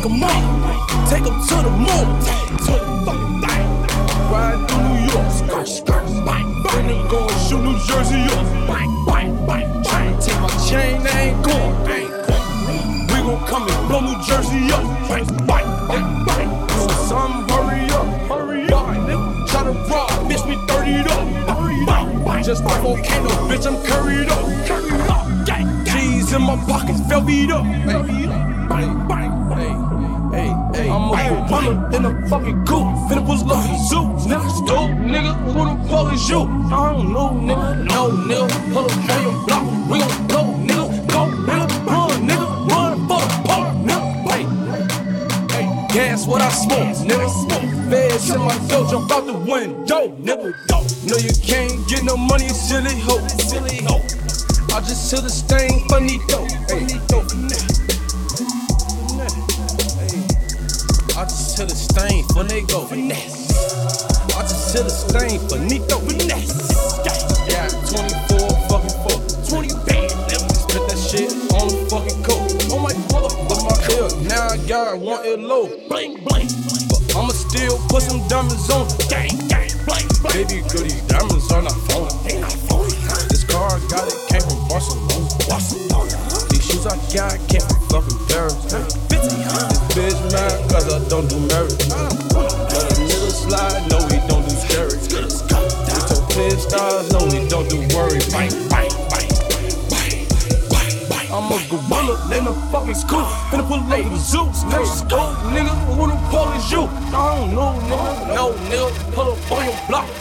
pick them up, take them to the moon, to the fucking thing. Ride through New York, skirt, skirt, bike, bike. Then go and shoot New Jersey up, bike, bike, bike. Chain, take my chain, I ain't going, I ain't going. We gon' come and blow New Jersey up, bike, bike, bike, bike. So some hurry up, hurry up. Try to rob, bitch, we 30 up, hurry up. Just like volcano, bitch, I'm curried up, curried up, gang. G's in my pockets, fell beat up, bang, bang, bang. I'm a runner in a fucking coupe. Finna pull up the zoo. Never stole, nigga. Who the fuck is you? I don't know, nigga. No, nigga. Pull up on your block. We gon' blow, nigga. Go, nigga. Run, nigga. Run for the park, nigga. Hey, hey. Gas what I smoke, nigga. Smoke. Feds in my dough. Jump out the window, nigga. Don't. No, you can't get no money, silly hoe. Silly hoe. I just hear the stain, funny though. Hey. Finesse. I just hit a stain, Bonito Finesse. Yeah, 24 fucking four, 20 band, put that shit on the fucking coat. On my motherfucker, my kill. Now I got one it low. Bling, bling. But I'ma still put some diamonds on. Gang, gang, bling, bling. Baby, girl, these diamonds are not falling. niggas cool. Finna pull up with the Zeus. No scope, nigga. Who the fuck is you? I don't know, nigga. No, nigga. Pull up on your block.